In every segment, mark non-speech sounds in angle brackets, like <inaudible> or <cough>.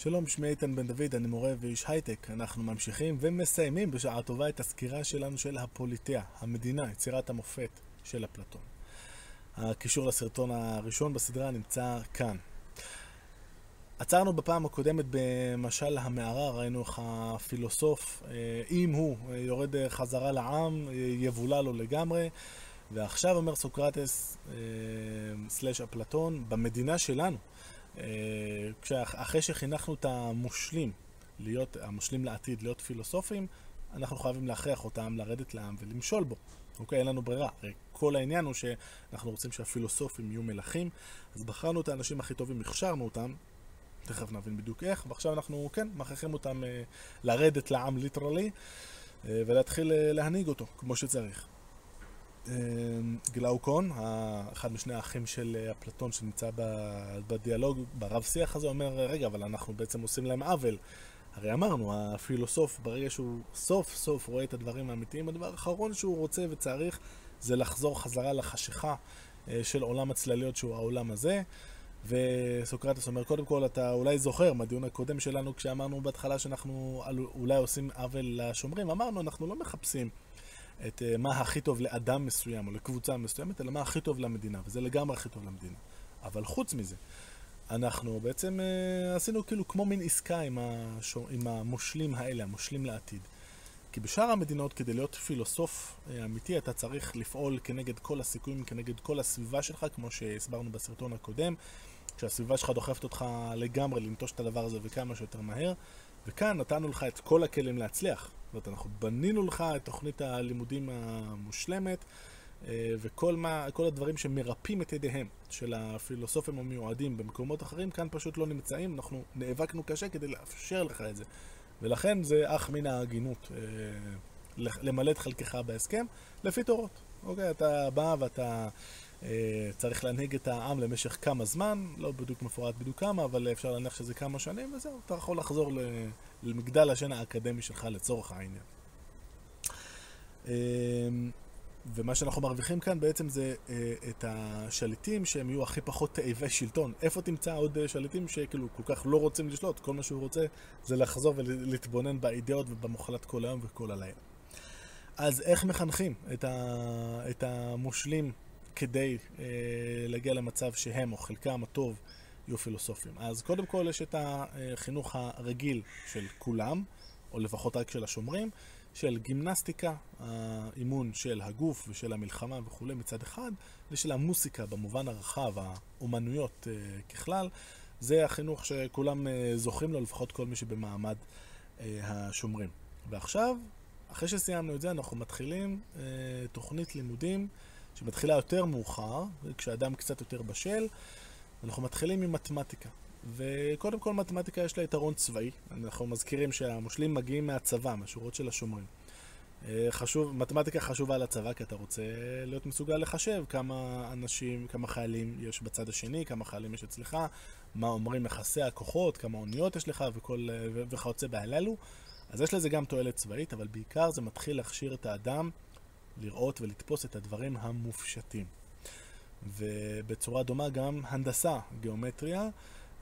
שלום, שמי איתן בן דוד, אני מורה ואיש הייטק. אנחנו ממשיכים ומסיימים בשעה טובה את הסקירה שלנו של הפוליטאה, המדינה, יצירת המופת של אפלטון. הקישור לסרטון הראשון בסדרה נמצא כאן. עצרנו בפעם הקודמת במשל המערה, ראינו איך הפילוסוף, אה, אם הוא יורד חזרה לעם, יבולע לו לגמרי, ועכשיו אומר סוקרטס אה, סלאש אפלטון, במדינה שלנו, אה, אחרי שחינכנו את המושלים, להיות, המושלים לעתיד, להיות פילוסופים, אנחנו חייבים להכריח אותם לרדת לעם ולמשול בו. אוקיי, אין לנו ברירה. כל העניין הוא שאנחנו רוצים שהפילוסופים יהיו מלכים, אז בחרנו את האנשים הכי טובים, הכשרנו אותם, תכף נבין בדיוק איך, ועכשיו אנחנו, כן, מכריחים אותם אה, לרדת לעם ליטרלי, אה, ולהתחיל אה, להנהיג אותו כמו שצריך. אמ, גלאוקון, אחד משני האחים של אה, אפלטון שנמצא בדיאלוג, ברב שיח הזה, אומר, רגע, אבל אנחנו בעצם עושים להם עוול. הרי אמרנו, הפילוסוף, ברגע שהוא סוף סוף רואה את הדברים האמיתיים, הדבר האחרון שהוא רוצה וצריך זה לחזור חזרה לחשיכה אה, של עולם הצלליות שהוא העולם הזה. וסוקרטס אומר, קודם כל, אתה אולי זוכר מהדיון הקודם שלנו, כשאמרנו בהתחלה שאנחנו אולי עושים עוול לשומרים, אמרנו, אנחנו לא מחפשים את uh, מה הכי טוב לאדם מסוים או לקבוצה מסוימת, אלא מה הכי טוב למדינה, וזה לגמרי הכי טוב למדינה. אבל חוץ מזה, אנחנו בעצם uh, עשינו כאילו כמו מין עסקה עם, השור, עם המושלים האלה, המושלים לעתיד. כי בשאר המדינות, כדי להיות פילוסוף uh, אמיתי, אתה צריך לפעול כנגד כל הסיכויים, כנגד כל הסביבה שלך, כמו שהסברנו בסרטון הקודם, כשהסביבה שלך דוחפת אותך לגמרי לנטוש את הדבר הזה וכמה שיותר מהר. וכאן נתנו לך את כל הכלים להצליח. זאת אומרת, אנחנו בנינו לך את תוכנית הלימודים המושלמת, אה, וכל מה, כל הדברים שמרפאים את ידיהם של הפילוסופים המיועדים במקומות אחרים, כאן פשוט לא נמצאים, אנחנו נאבקנו קשה כדי לאפשר לך את זה. ולכן זה אך מן ההגינות אה, למלא את חלקך בהסכם, לפי תורות. אוקיי, אתה בא ואתה... אה, צריך להנהיג את העם למשך כמה זמן, לא בדיוק מפורט בדיוק כמה, אבל אפשר להניח שזה כמה שנים, וזהו, אתה יכול לחזור למגדל השן האקדמי שלך לצורך העניין. אה, ומה שאנחנו מרוויחים כאן בעצם זה אה, את השליטים שהם יהיו הכי פחות תאבי שלטון. איפה תמצא עוד שליטים שכאילו כל כך לא רוצים לשלוט? כל מה שהוא רוצה זה לחזור ולהתבונן באידאות ובמוחלט כל היום וכל הלילה. אז איך מחנכים את, ה, את המושלים כדי אה, להגיע למצב שהם, או חלקם הטוב, יהיו פילוסופים. אז קודם כל יש את החינוך הרגיל של כולם, או לפחות רק של השומרים, של גימנסטיקה, האימון של הגוף ושל המלחמה וכולי מצד אחד, ושל המוסיקה במובן הרחב, האומנויות אה, ככלל. זה החינוך שכולם אה, זוכים לו, לפחות כל מי שבמעמד אה, השומרים. ועכשיו, אחרי שסיימנו את זה, אנחנו מתחילים אה, תוכנית לימודים שמתחילה יותר מאוחר, כשאדם קצת יותר בשל, אנחנו מתחילים עם מתמטיקה. וקודם כל מתמטיקה יש לה יתרון צבאי, אנחנו מזכירים שהמושלים מגיעים מהצבא, מהשורות של השומרים. אה, חשוב, מתמטיקה חשובה לצבא כי אתה רוצה להיות מסוגל לחשב כמה אנשים, כמה חיילים יש בצד השני, כמה חיילים יש אצלך, מה אומרים יחסי הכוחות, כמה אוניות יש לך וכל, וכיוצא בהללו. אז יש לזה גם תועלת צבאית, אבל בעיקר זה מתחיל להכשיר את האדם לראות ולתפוס את הדברים המופשטים. ובצורה דומה גם הנדסה, גיאומטריה,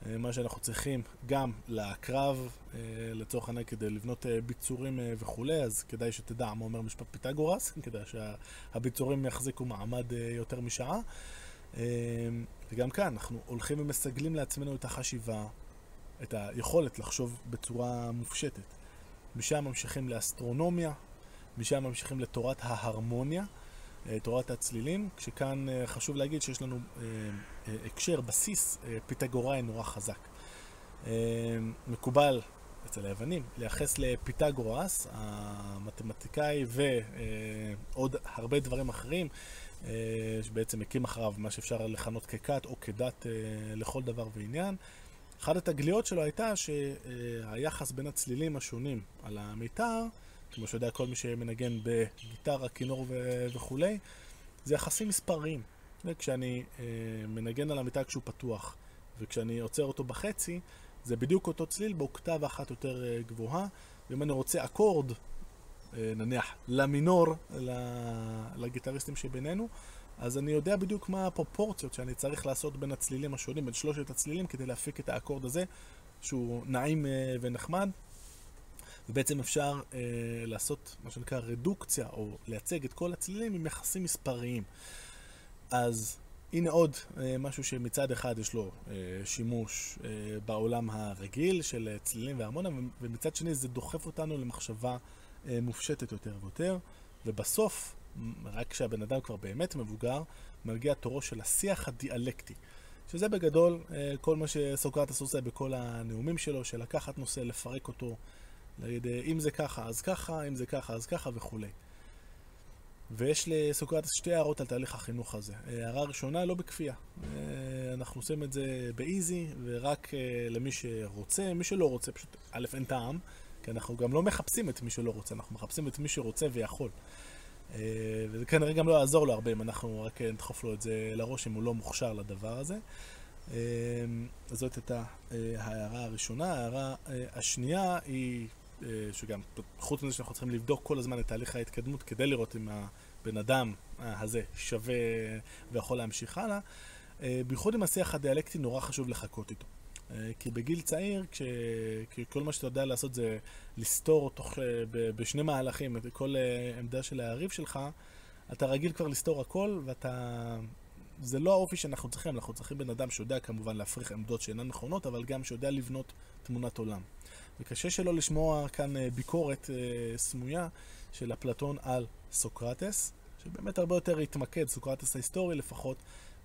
אה, מה שאנחנו צריכים גם לקרב אה, לצורך העניין כדי לבנות אה, ביצורים וכולי, אז כדאי שתדע מה אומר משפט פיתגורס, <laughs> כדי שהביצורים יחזיקו מעמד יותר משעה. וגם כאן אנחנו הולכים ומסגלים לעצמנו את החשיבה, את היכולת לחשוב בצורה מופשטת. משם ממשיכים לאסטרונומיה, משם ממשיכים לתורת ההרמוניה, אה, תורת הצלילים, כשכאן אה, חשוב להגיד שיש לנו אה, הקשר, בסיס פיתגוראי נורא חזק. מקובל אצל היוונים לייחס לפיתגורס, המתמטיקאי ועוד הרבה דברים אחרים, שבעצם הקים אחריו מה שאפשר לכנות ככת או כדת לכל דבר ועניין. אחת התגליות שלו הייתה שהיחס בין הצלילים השונים על המיתר כמו שיודע כל מי שמנגן בגיטרה, כינור ו- וכולי, זה יחסים מספריים. וכשאני אה, מנגן על המיטה כשהוא פתוח, וכשאני עוצר אותו בחצי, זה בדיוק אותו צליל באוקטבה אחת יותר אה, גבוהה, ואם אני רוצה אקורד, אה, נניח למינור, לגיטריסטים שבינינו, אז אני יודע בדיוק מה הפרופורציות שאני צריך לעשות בין הצלילים השונים, בין שלושת הצלילים, כדי להפיק את האקורד הזה, שהוא נעים אה, ונחמד, ובעצם אפשר אה, לעשות מה שנקרא רדוקציה, או לייצג את כל הצלילים עם יחסים מספריים. אז הנה עוד אה, משהו שמצד אחד יש לו אה, שימוש אה, בעולם הרגיל של אה, צלילים והרמוניה, ומצד שני זה דוחף אותנו למחשבה אה, מופשטת יותר ויותר, ובסוף, רק כשהבן אדם כבר באמת מבוגר, מגיע תורו של השיח הדיאלקטי. שזה בגדול אה, כל מה שסוקרטס עושה בכל הנאומים שלו, של לקחת נושא, לפרק אותו, להגיד אה, אם זה ככה אז ככה, אם זה ככה אז ככה וכולי. ויש לסוקרטס שתי הערות על תהליך החינוך הזה. אה, הערה ראשונה, לא בכפייה. אנחנו עושים את זה באיזי, ורק למי שרוצה, מי שלא רוצה, פשוט, א', אין טעם, כי אנחנו גם לא מחפשים את מי שלא רוצה, אנחנו מחפשים את מי שרוצה ויכול. אה, וזה כנראה גם לא יעזור לו הרבה אם אנחנו רק נדחוף לו את זה לראש אם הוא לא מוכשר לדבר הזה. אה, זאת הייתה אה, ההערה הראשונה. ההערה השנייה היא, שגם חוץ מזה שאנחנו צריכים לבדוק כל הזמן את תהליך ההתקדמות כדי לראות אם הבן אדם הזה שווה ויכול להמשיך הלאה, בייחוד עם השיח הדיאלקטי נורא חשוב לחכות איתו. אה, כי בגיל צעיר, כש... כל מה שאתה יודע לעשות זה לסתור תוך... אה, בשני מהלכים את כל אה, עמדה של היריב שלך, אתה רגיל כבר לסתור הכל, ואתה... זה לא האופי שאנחנו צריכים, אנחנו צריכים בן אדם שיודע כמובן להפריך עמדות שאינן נכונות, אבל גם שיודע לבנות תמונת עולם. וקשה שלא לשמוע כאן ביקורת סמויה של אפלטון על סוקרטס, שבאמת הרבה יותר התמקד, סוקרטס ההיסטורי לפחות,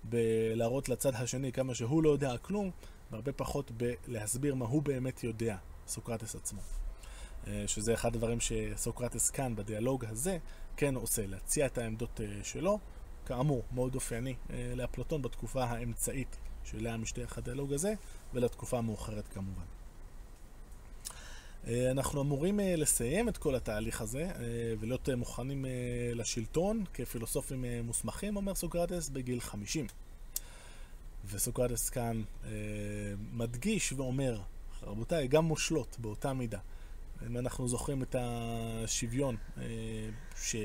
בלהראות לצד השני כמה שהוא לא יודע כלום, והרבה פחות בלהסביר מה הוא באמת יודע, סוקרטס עצמו. אה, שזה אחד הדברים שסוקרטס כאן, בדיאלוג הזה, כן עושה, להציע את העמדות אה, שלו. כאמור, מאוד אופייני אה, לאפלטון בתקופה האמצעית שאליה משתייך הדיאלוג הזה, ולתקופה המאוחרת כמובן. אנחנו אמורים לסיים את כל התהליך הזה ולהיות מוכנים לשלטון כפילוסופים מוסמכים, אומר סוקרטס, בגיל 50. וסוקרטס כאן אה, מדגיש ואומר, רבותיי, גם מושלות באותה מידה. אם אנחנו זוכרים את השוויון אה, ש...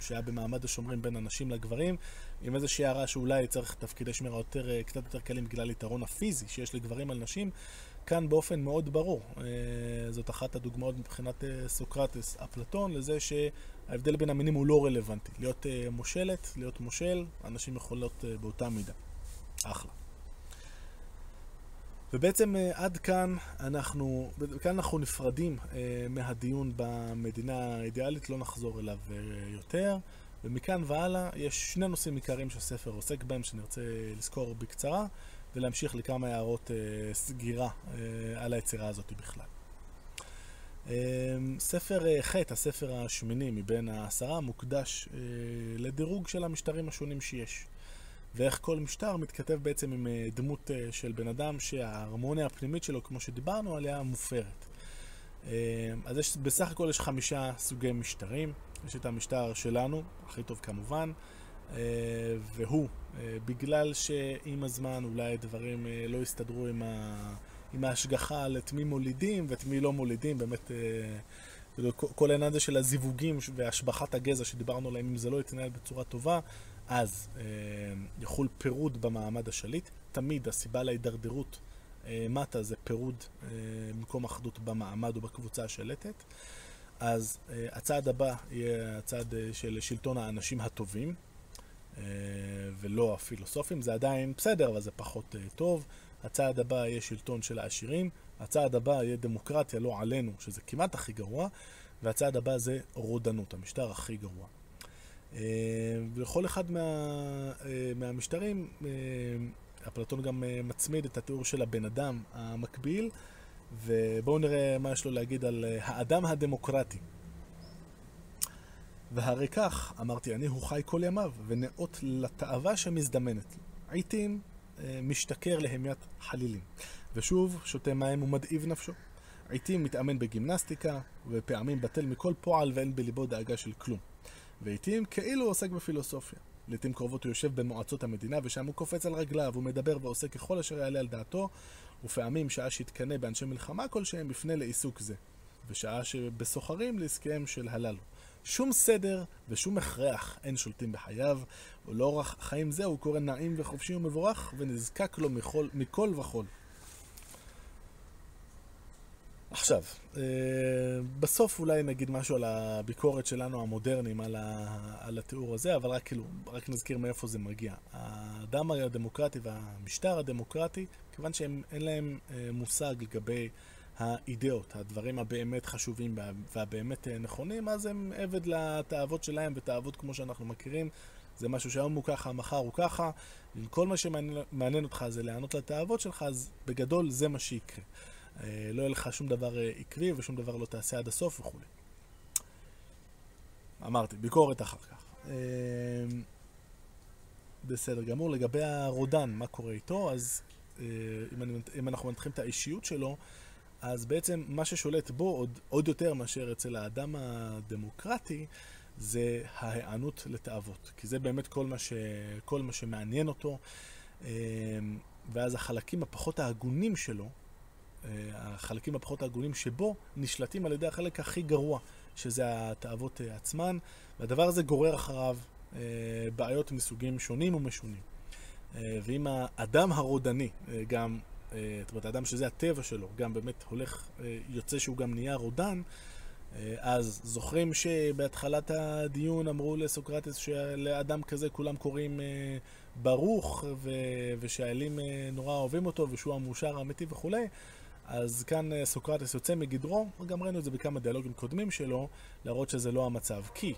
שהיה במעמד השומרים בין הנשים לגברים, עם איזושהי הערה שאולי צריך תפקידי שמירה יותר, אה, קצת יותר קלים בגלל יתרון הפיזי שיש לגברים על נשים, כאן באופן מאוד ברור. אה, זאת אחת הדוגמאות מבחינת אה, סוקרטס, אפלטון, לזה שההבדל בין המינים הוא לא רלוונטי. להיות אה, מושלת, להיות מושל, אנשים יכולות באותה מידה. אחלה. ובעצם עד כאן אנחנו, כאן אנחנו נפרדים מהדיון במדינה האידיאלית, לא נחזור אליו יותר. ומכאן והלאה יש שני נושאים עיקריים שהספר עוסק בהם, שאני רוצה לזכור בקצרה, ולהמשיך לכמה הערות סגירה על היצירה הזאת בכלל. ספר ח', הספר השמיני מבין העשרה, מוקדש לדירוג של המשטרים השונים שיש. ואיך כל משטר מתכתב בעצם עם אה, דמות אה, של בן אדם שההרמוניה הפנימית שלו, כמו שדיברנו עליה, מופרת. אה, אז יש, בסך הכל יש חמישה סוגי משטרים. יש את המשטר שלנו, הכי טוב כמובן, והוא, בגלל שעם הזמן אולי דברים לא יסתדרו עם, ה, עם ההשגחה על את מי מולידים ואת מי לא מולידים, באמת כל העניין הזה של הזיווגים והשבחת הגזע שדיברנו עליהם, אם זה לא יתנהל בצורה טובה, אז אה, יחול פירוד במעמד השליט. תמיד הסיבה להידרדרות אה, מטה זה פירוד אה, במקום אחדות במעמד ובקבוצה השלטת. אז אה, הצעד הבא יהיה הצעד אה, של שלטון האנשים הטובים, אה, ולא הפילוסופים. זה עדיין בסדר, אבל זה פחות אה, טוב. הצעד הבא יהיה שלטון של העשירים. הצעד הבא יהיה דמוקרטיה, לא עלינו, שזה כמעט הכי גרוע. והצעד הבא זה רודנות, המשטר הכי גרוע. אה, ולכל אחד מה, אה, מהמשטרים, אה, אפלטון גם מצמיד את התיאור של הבן אדם המקביל, ובואו נראה מה יש לו להגיד על האדם הדמוקרטי. והרי כך, אמרתי אני, הוא חי כל ימיו, ונאות לתאווה שמזדמנת. עיתים משתכר להמיית חלילים, ושוב שותה מים ומדאיב נפשו. עיתים מתאמן בגימנסטיקה, ופעמים בטל מכל פועל ואין בליבו דאגה של כלום. לעיתים כאילו עוסק בפילוסופיה. לעיתים קרובות הוא יושב במועצות המדינה ושם הוא קופץ על רגליו, הוא מדבר ועושה ככל אשר יעלה על דעתו, ופעמים שעה שיתקנא באנשי מלחמה כלשהם יפנה לעיסוק זה, ושעה שבסוחרים לעסקיהם של הללו. שום סדר ושום הכרח אין שולטים בחייו, ולאורח חיים זה הוא קורא נעים וחופשי ומבורך, ונזקק לו מכל, מכל וכל. עכשיו, אה, בסוף אולי נגיד משהו על הביקורת שלנו המודרניים על, ה, על התיאור הזה, אבל רק כאילו, רק נזכיר מאיפה זה מגיע. האדם הדמוקרטי והמשטר הדמוקרטי, כיוון שאין להם אה, מושג לגבי האידאות, הדברים הבאמת חשובים והבאמת אה, נכונים, אז הם עבד לתאוות שלהם, ותאוות כמו שאנחנו מכירים, זה משהו שהיום הוא ככה, מחר הוא ככה, כל מה שמעניין אותך זה לענות לתאוות שלך, אז בגדול זה מה שיקרה. אה, לא יהיה לך שום דבר אה, עקבי ושום דבר לא תעשה עד הסוף וכולי. אמרתי, ביקורת אחר כך. בסדר גמור. לגבי הרודן, מה קורה איתו, אז אם, אני, אם אנחנו מנתחים את האישיות שלו, אז בעצם מה ששולט בו עוד, עוד יותר מאשר אצל האדם הדמוקרטי זה ההיענות לתאוות. כי זה באמת כל מה, ש, כל מה שמעניין אותו. אמ, ואז החלקים הפחות ההגונים שלו, אה, החלקים הפחות ההגונים שבו, נשלטים על ידי החלק הכי גרוע, שזה התאוות אה, עצמן, והדבר הזה גורר אחריו אה, בעיות מסוגים שונים ומשונים. ואם האדם הרודני גם אה, זאת אומרת, האדם שזה הטבע שלו, גם באמת הולך, אה, יוצא שהוא גם נהיה רודן, אה, אז זוכרים שבהתחלת הדיון אמרו לסוקרטס שלאדם כזה כולם קוראים ברוך, ושהאלים נורא אוהבים אותו, ושהוא המאושר האמיתי וכולי. אז כאן סוקרטס יוצא מגדרו, וגם ראינו את זה בכמה דיאלוגים קודמים שלו, להראות שזה לא המצב. כי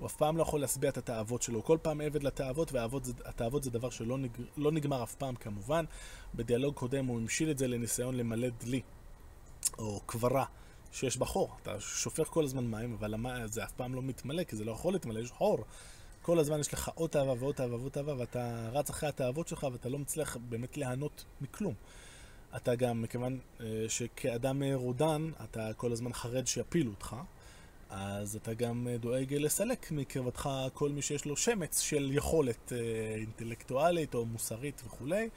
הוא אף פעם לא יכול להשביע את התאוות שלו. הוא כל פעם עבד לתאוות, והתאוות זה דבר שלא נג... לא נגמר אף פעם כמובן. בדיאלוג קודם הוא המשיל את זה לניסיון למלא דלי, או קברה, שיש בה חור. אתה שופך כל הזמן מים, אבל המים זה אף פעם לא מתמלא, כי זה לא יכול להתמלא, יש חור. כל הזמן יש לך עוד תאווה ועוד תאווה ועוד תאווה, ואתה רץ אחרי התאוות שלך, ואתה לא מצליח באמת ליהנות מכלום. אתה גם, מכיוון אה, שכאדם רודן, אתה כל הזמן חרד שיפילו אותך. אז אתה גם אה, דואג לסלק מקרבתך כל מי שיש לו שמץ של יכולת אה, אינטלקטואלית או מוסרית וכולי.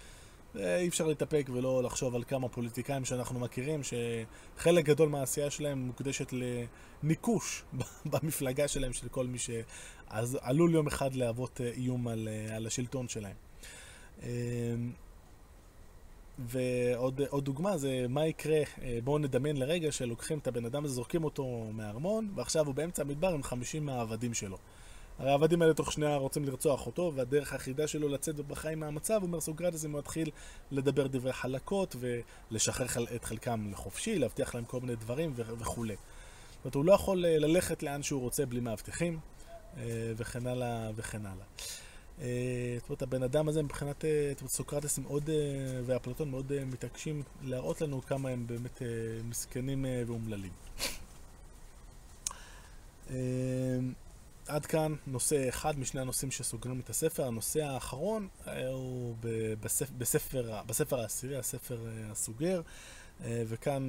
אי אפשר להתאפק ולא לחשוב על כמה פוליטיקאים שאנחנו מכירים, שחלק גדול מהעשייה שלהם מוקדשת לניקוש <laughs> במפלגה שלהם של כל מי שעלול יום אחד להוות אה, איום על, על השלטון שלהם. ועוד דוגמה זה מה יקרה, אה, בואו נדמיין לרגע שלוקחים את הבן אדם הזה, זורקים אותו מהארמון, ועכשיו הוא באמצע המדבר עם 50 מהעבדים שלו. הרי העבדים האלה תוך שנייה רוצים לרצוח אותו, והדרך היחידה שלו לצאת בחיים מהמצב, אומר סוקרטס, אם הוא יתחיל לדבר דברי חלקות ולשחרר את חלקם לחופשי, להבטיח להם כל מיני דברים וכולי. זאת אומרת, הוא לא יכול אה, ללכת לאן שהוא רוצה בלי מאבטחים, אה, וכן הלאה וכן הלאה. אה, זאת אומרת, הבן אדם הזה מבחינת אה, סוקרטס מאוד, אה, ואפלטון מאוד מתעקשים להראות לנו כמה הם באמת מסכנים ואומללים. עד כאן נושא אחד משני הנושאים שסוגרים את הספר. הנושא האחרון הוא בספר, בספר, בספר העשירי, הספר הסוגר, וכאן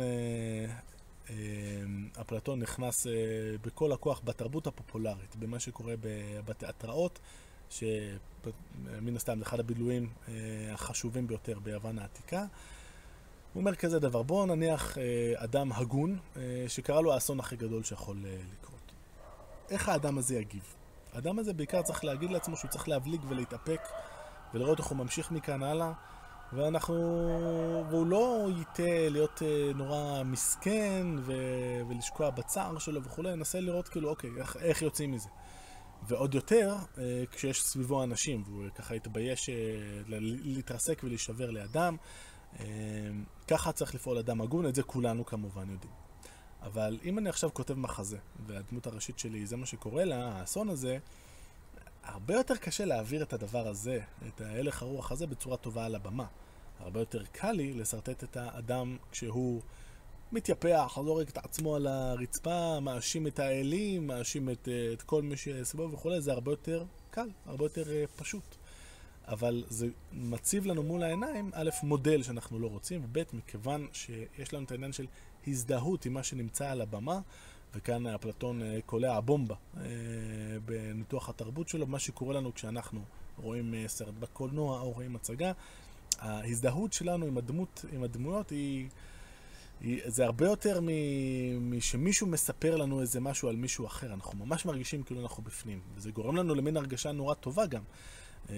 אפלטון נכנס בכל הכוח בתרבות הפופולרית, במה שקורה בתיאטראות. שמן הסתם זה אחד הבילויים אה, החשובים ביותר ביוון העתיקה. הוא אומר כזה דבר, בואו נניח אה, אדם הגון, אה, שקרה לו האסון הכי גדול שיכול לקרות. איך האדם הזה יגיב? האדם הזה בעיקר צריך להגיד לעצמו שהוא צריך להבליג ולהתאפק ולראות איך הוא ממשיך מכאן הלאה ואנחנו... והוא לא ייטה להיות נורא מסכן ו... ולשקוע בצער שלו וכולי, ננסה לראות כאילו, אוקיי, איך, איך יוצאים מזה. ועוד יותר אה, כשיש סביבו אנשים, והוא ככה התבייש אה, להתרסק ולהישבר לידם. אה, ככה צריך לפעול אדם הגון, את זה כולנו כמובן יודעים. אבל אם אני עכשיו כותב מחזה, והדמות הראשית שלי, זה מה שקורה לה, האסון הזה, הרבה יותר קשה להעביר את הדבר הזה, את ההלך הרוח הזה, בצורה טובה על הבמה. הרבה יותר קל לי לשרטט את האדם כשהוא מתייפח, זורק את עצמו על הרצפה, מאשים את האלים, מאשים את, אה, את כל מי שסביבו וכולי, זה הרבה יותר קל, הרבה יותר אה, פשוט. אבל זה מציב לנו מול העיניים, א', מודל שאנחנו לא רוצים, וב', מכיוון שיש לנו את העניין של הזדהות עם מה שנמצא על הבמה, וכאן אפלטון אה, קולע בומבה בניתוח התרבות שלו, מה שקורה לנו כשאנחנו רואים סרט בקולנוע או רואים הצגה, ההזדהות שלנו עם, הדמות, עם הדמויות היא... זה הרבה יותר משמישהו מספר לנו איזה משהו על מישהו אחר. אנחנו ממש מרגישים כאילו אנחנו בפנים. וזה גורם לנו למין הרגשה נורא טובה גם.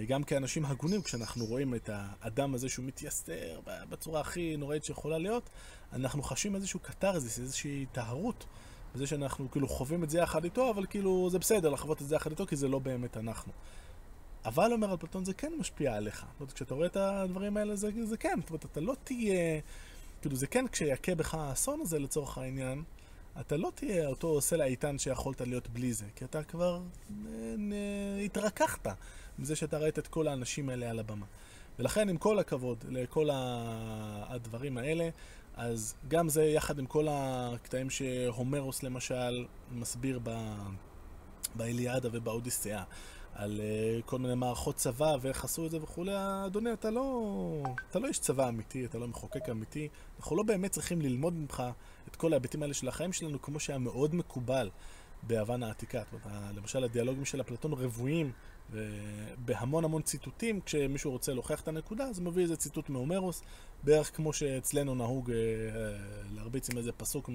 גם כאנשים הגונים, כשאנחנו רואים את האדם הזה שהוא מתייסר בצורה הכי נוראית שיכולה להיות, אנחנו חשים איזשהו קתרזיס, איזושהי טהרות. בזה שאנחנו כאילו חווים את זה יחד איתו, אבל כאילו זה בסדר לחוות את זה יחד איתו, כי זה לא באמת אנחנו. אבל אומר אפלטון, זה כן משפיע עליך. זאת אומרת, כשאתה רואה את הדברים האלה, זה, זה כן. זאת אומרת, אתה לא תהיה... כאילו, זה כן, כשיכה בך האסון הזה, לצורך העניין, אתה לא תהיה אותו סלע איתן שיכולת להיות בלי זה, כי אתה כבר נ, נ, התרככת מזה שאתה ראית את כל האנשים האלה על הבמה. ולכן, עם כל הכבוד לכל הדברים האלה, אז גם זה יחד עם כל הקטעים שהומרוס למשל מסביר ב... באליאדה ובאודיסאה, על uh, כל מיני מערכות צבא ואיך עשו את זה וכולי, אדוני, אתה לא, אתה לא איש צבא אמיתי, אתה לא מחוקק אמיתי, אנחנו לא באמת צריכים ללמוד ממך את כל ההיבטים האלה של החיים שלנו, כמו שהיה מאוד מקובל ביוון העתיקה. למשל, הדיאלוגים של אפלטון רבועים בהמון המון ציטוטים, כשמישהו רוצה להוכיח את הנקודה, אז מביא איזה ציטוט מהומרוס, בערך כמו שאצלנו נהוג אה, להרביץ עם איזה פסוק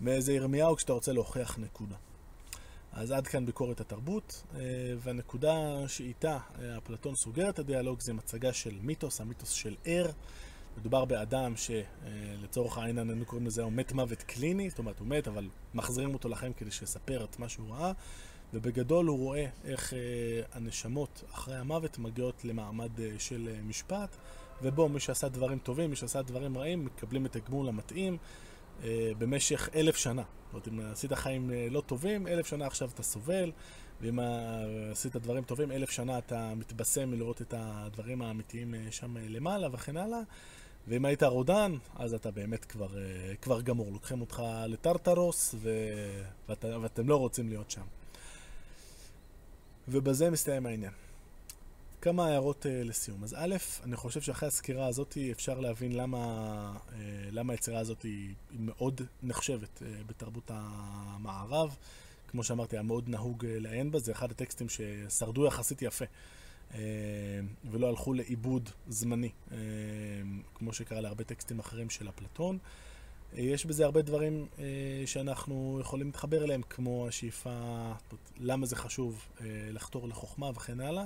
מאיזה ירמיהו כשאתה רוצה להוכיח נקודה. אז עד כאן ביקורת התרבות, אה, והנקודה שאיתה אה, אפלטון סוגר את הדיאלוג זה מצגה של מיתוס, המיתוס של ער. מדובר באדם שלצורך העניין אנו קוראים לזה הוא מת מוות קליני, זאת אומרת הוא מת אבל מחזירים אותו לחיים כדי שיספר את מה שהוא ראה ובגדול הוא רואה איך הנשמות אחרי המוות מגיעות למעמד של משפט ובו מי שעשה דברים טובים, מי שעשה דברים רעים, מקבלים את הגמול המתאים אה, במשך אלף שנה. זאת אומרת, אם עשית חיים אה, לא טובים, אלף שנה עכשיו אתה סובל, ואם עשית דברים טובים, אלף שנה אתה מתבשם מלראות את הדברים האמיתיים אה, שם למעלה וכן הלאה. ואם היית רודן, אז אתה באמת כבר, כבר גמור. לוקחים אותך לטרטרוס, ו... ואת... ואתם לא רוצים להיות שם. ובזה מסתיים העניין. כמה הערות uh, לסיום. אז א', אני חושב שאחרי הסקירה הזאת אפשר להבין למה, uh, למה היצירה הזאת היא, מאוד נחשבת uh, בתרבות המערב. כמו שאמרתי, היה מאוד נהוג uh, לעיין בה, זה אחד הטקסטים ששרדו יחסית יפה. uh, ולא הלכו לאיבוד זמני, uh, כמו שקרה להרבה טקסטים אחרים של אפלטון. Uh, יש בזה הרבה דברים uh, שאנחנו יכולים להתחבר אליהם, כמו השאיפה, למה זה חשוב uh, לחתור לחוכמה וכן הלאה.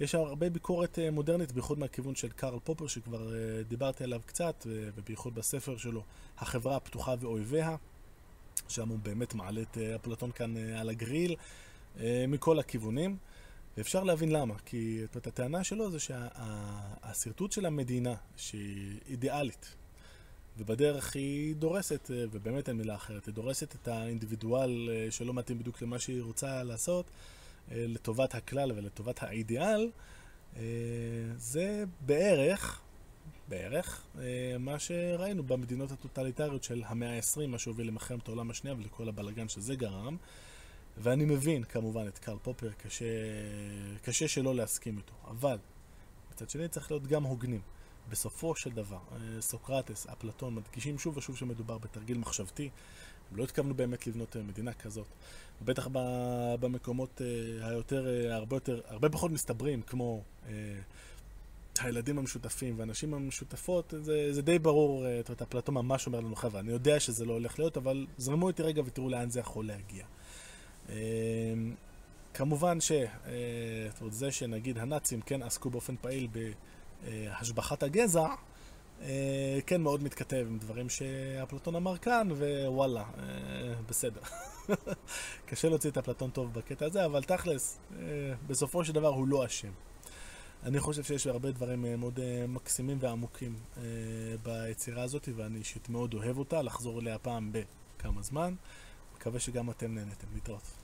יש הרבה ביקורת אה, מודרנית, בייחוד מהכיוון של קארל פופר, שכבר אה, דיברתי עליו קצת, ובייחוד בספר שלו, החברה הפתוחה ואויביה, שם הוא באמת מעלה את אה, אפלטון כאן על הגריל, מכל הכיוונים. ואפשר להבין למה, כי את הטענה שלו זה שהשרטוט של המדינה, שהיא אידיאלית, ובדרך היא דורסת, ובאמת אין מילה אחרת, היא דורסת את האינדיבידואל שלא מתאים בדיוק למה שהיא רוצה לעשות, לטובת הכלל ולטובת האידיאל, אה, זה בערך, בערך, אה, מה שראינו במדינות הטוטליטריות של המאה ה-20, מה שהוביל למלחמת העולם השנייה ולכל הבלגן שזה גרם. ואני מבין כמובן את קרל פופר, קשה, קשה שלא להסכים איתו. אבל, מצד שני צריך להיות גם הוגנים. בסופו של דבר, סוקרטס, אפלטון, מדגישים שוב ושוב שמדובר בתרגיל מחשבתי. לא התכוונו באמת לבנות מדינה כזאת. בטח במקומות אה, היותר, אה, הרבה יותר, הרבה פחות מסתברים, כמו אה, הילדים המשותפים והנשים המשותפות, זה, זה די ברור, זאת אומרת, אפלטון ממש אומר לנו, חבר'ה, אני יודע שזה לא הולך להיות, אבל זרמו איתי רגע ותראו לאן זה יכול להגיע. כמובן ש... זה שנגיד הנאצים כן עסקו באופן פעיל בהשבחת הגזע, כן מאוד מתכתב עם דברים שאפלטון אמר כאן, ווואלה, בסדר. <laughs> קשה להוציא את אפלטון טוב בקטע הזה, אבל תכלס, אה, בסופו של דבר הוא לא אשם. אני חושב שיש הרבה דברים אה, מאוד אה, מקסימים ועמוקים ביצירה הזאת, ואני אישית מאוד אוהב אותה, לחזור אליה פעם בכמה זמן. מקווה שגם אתם נהנתם. להתראות.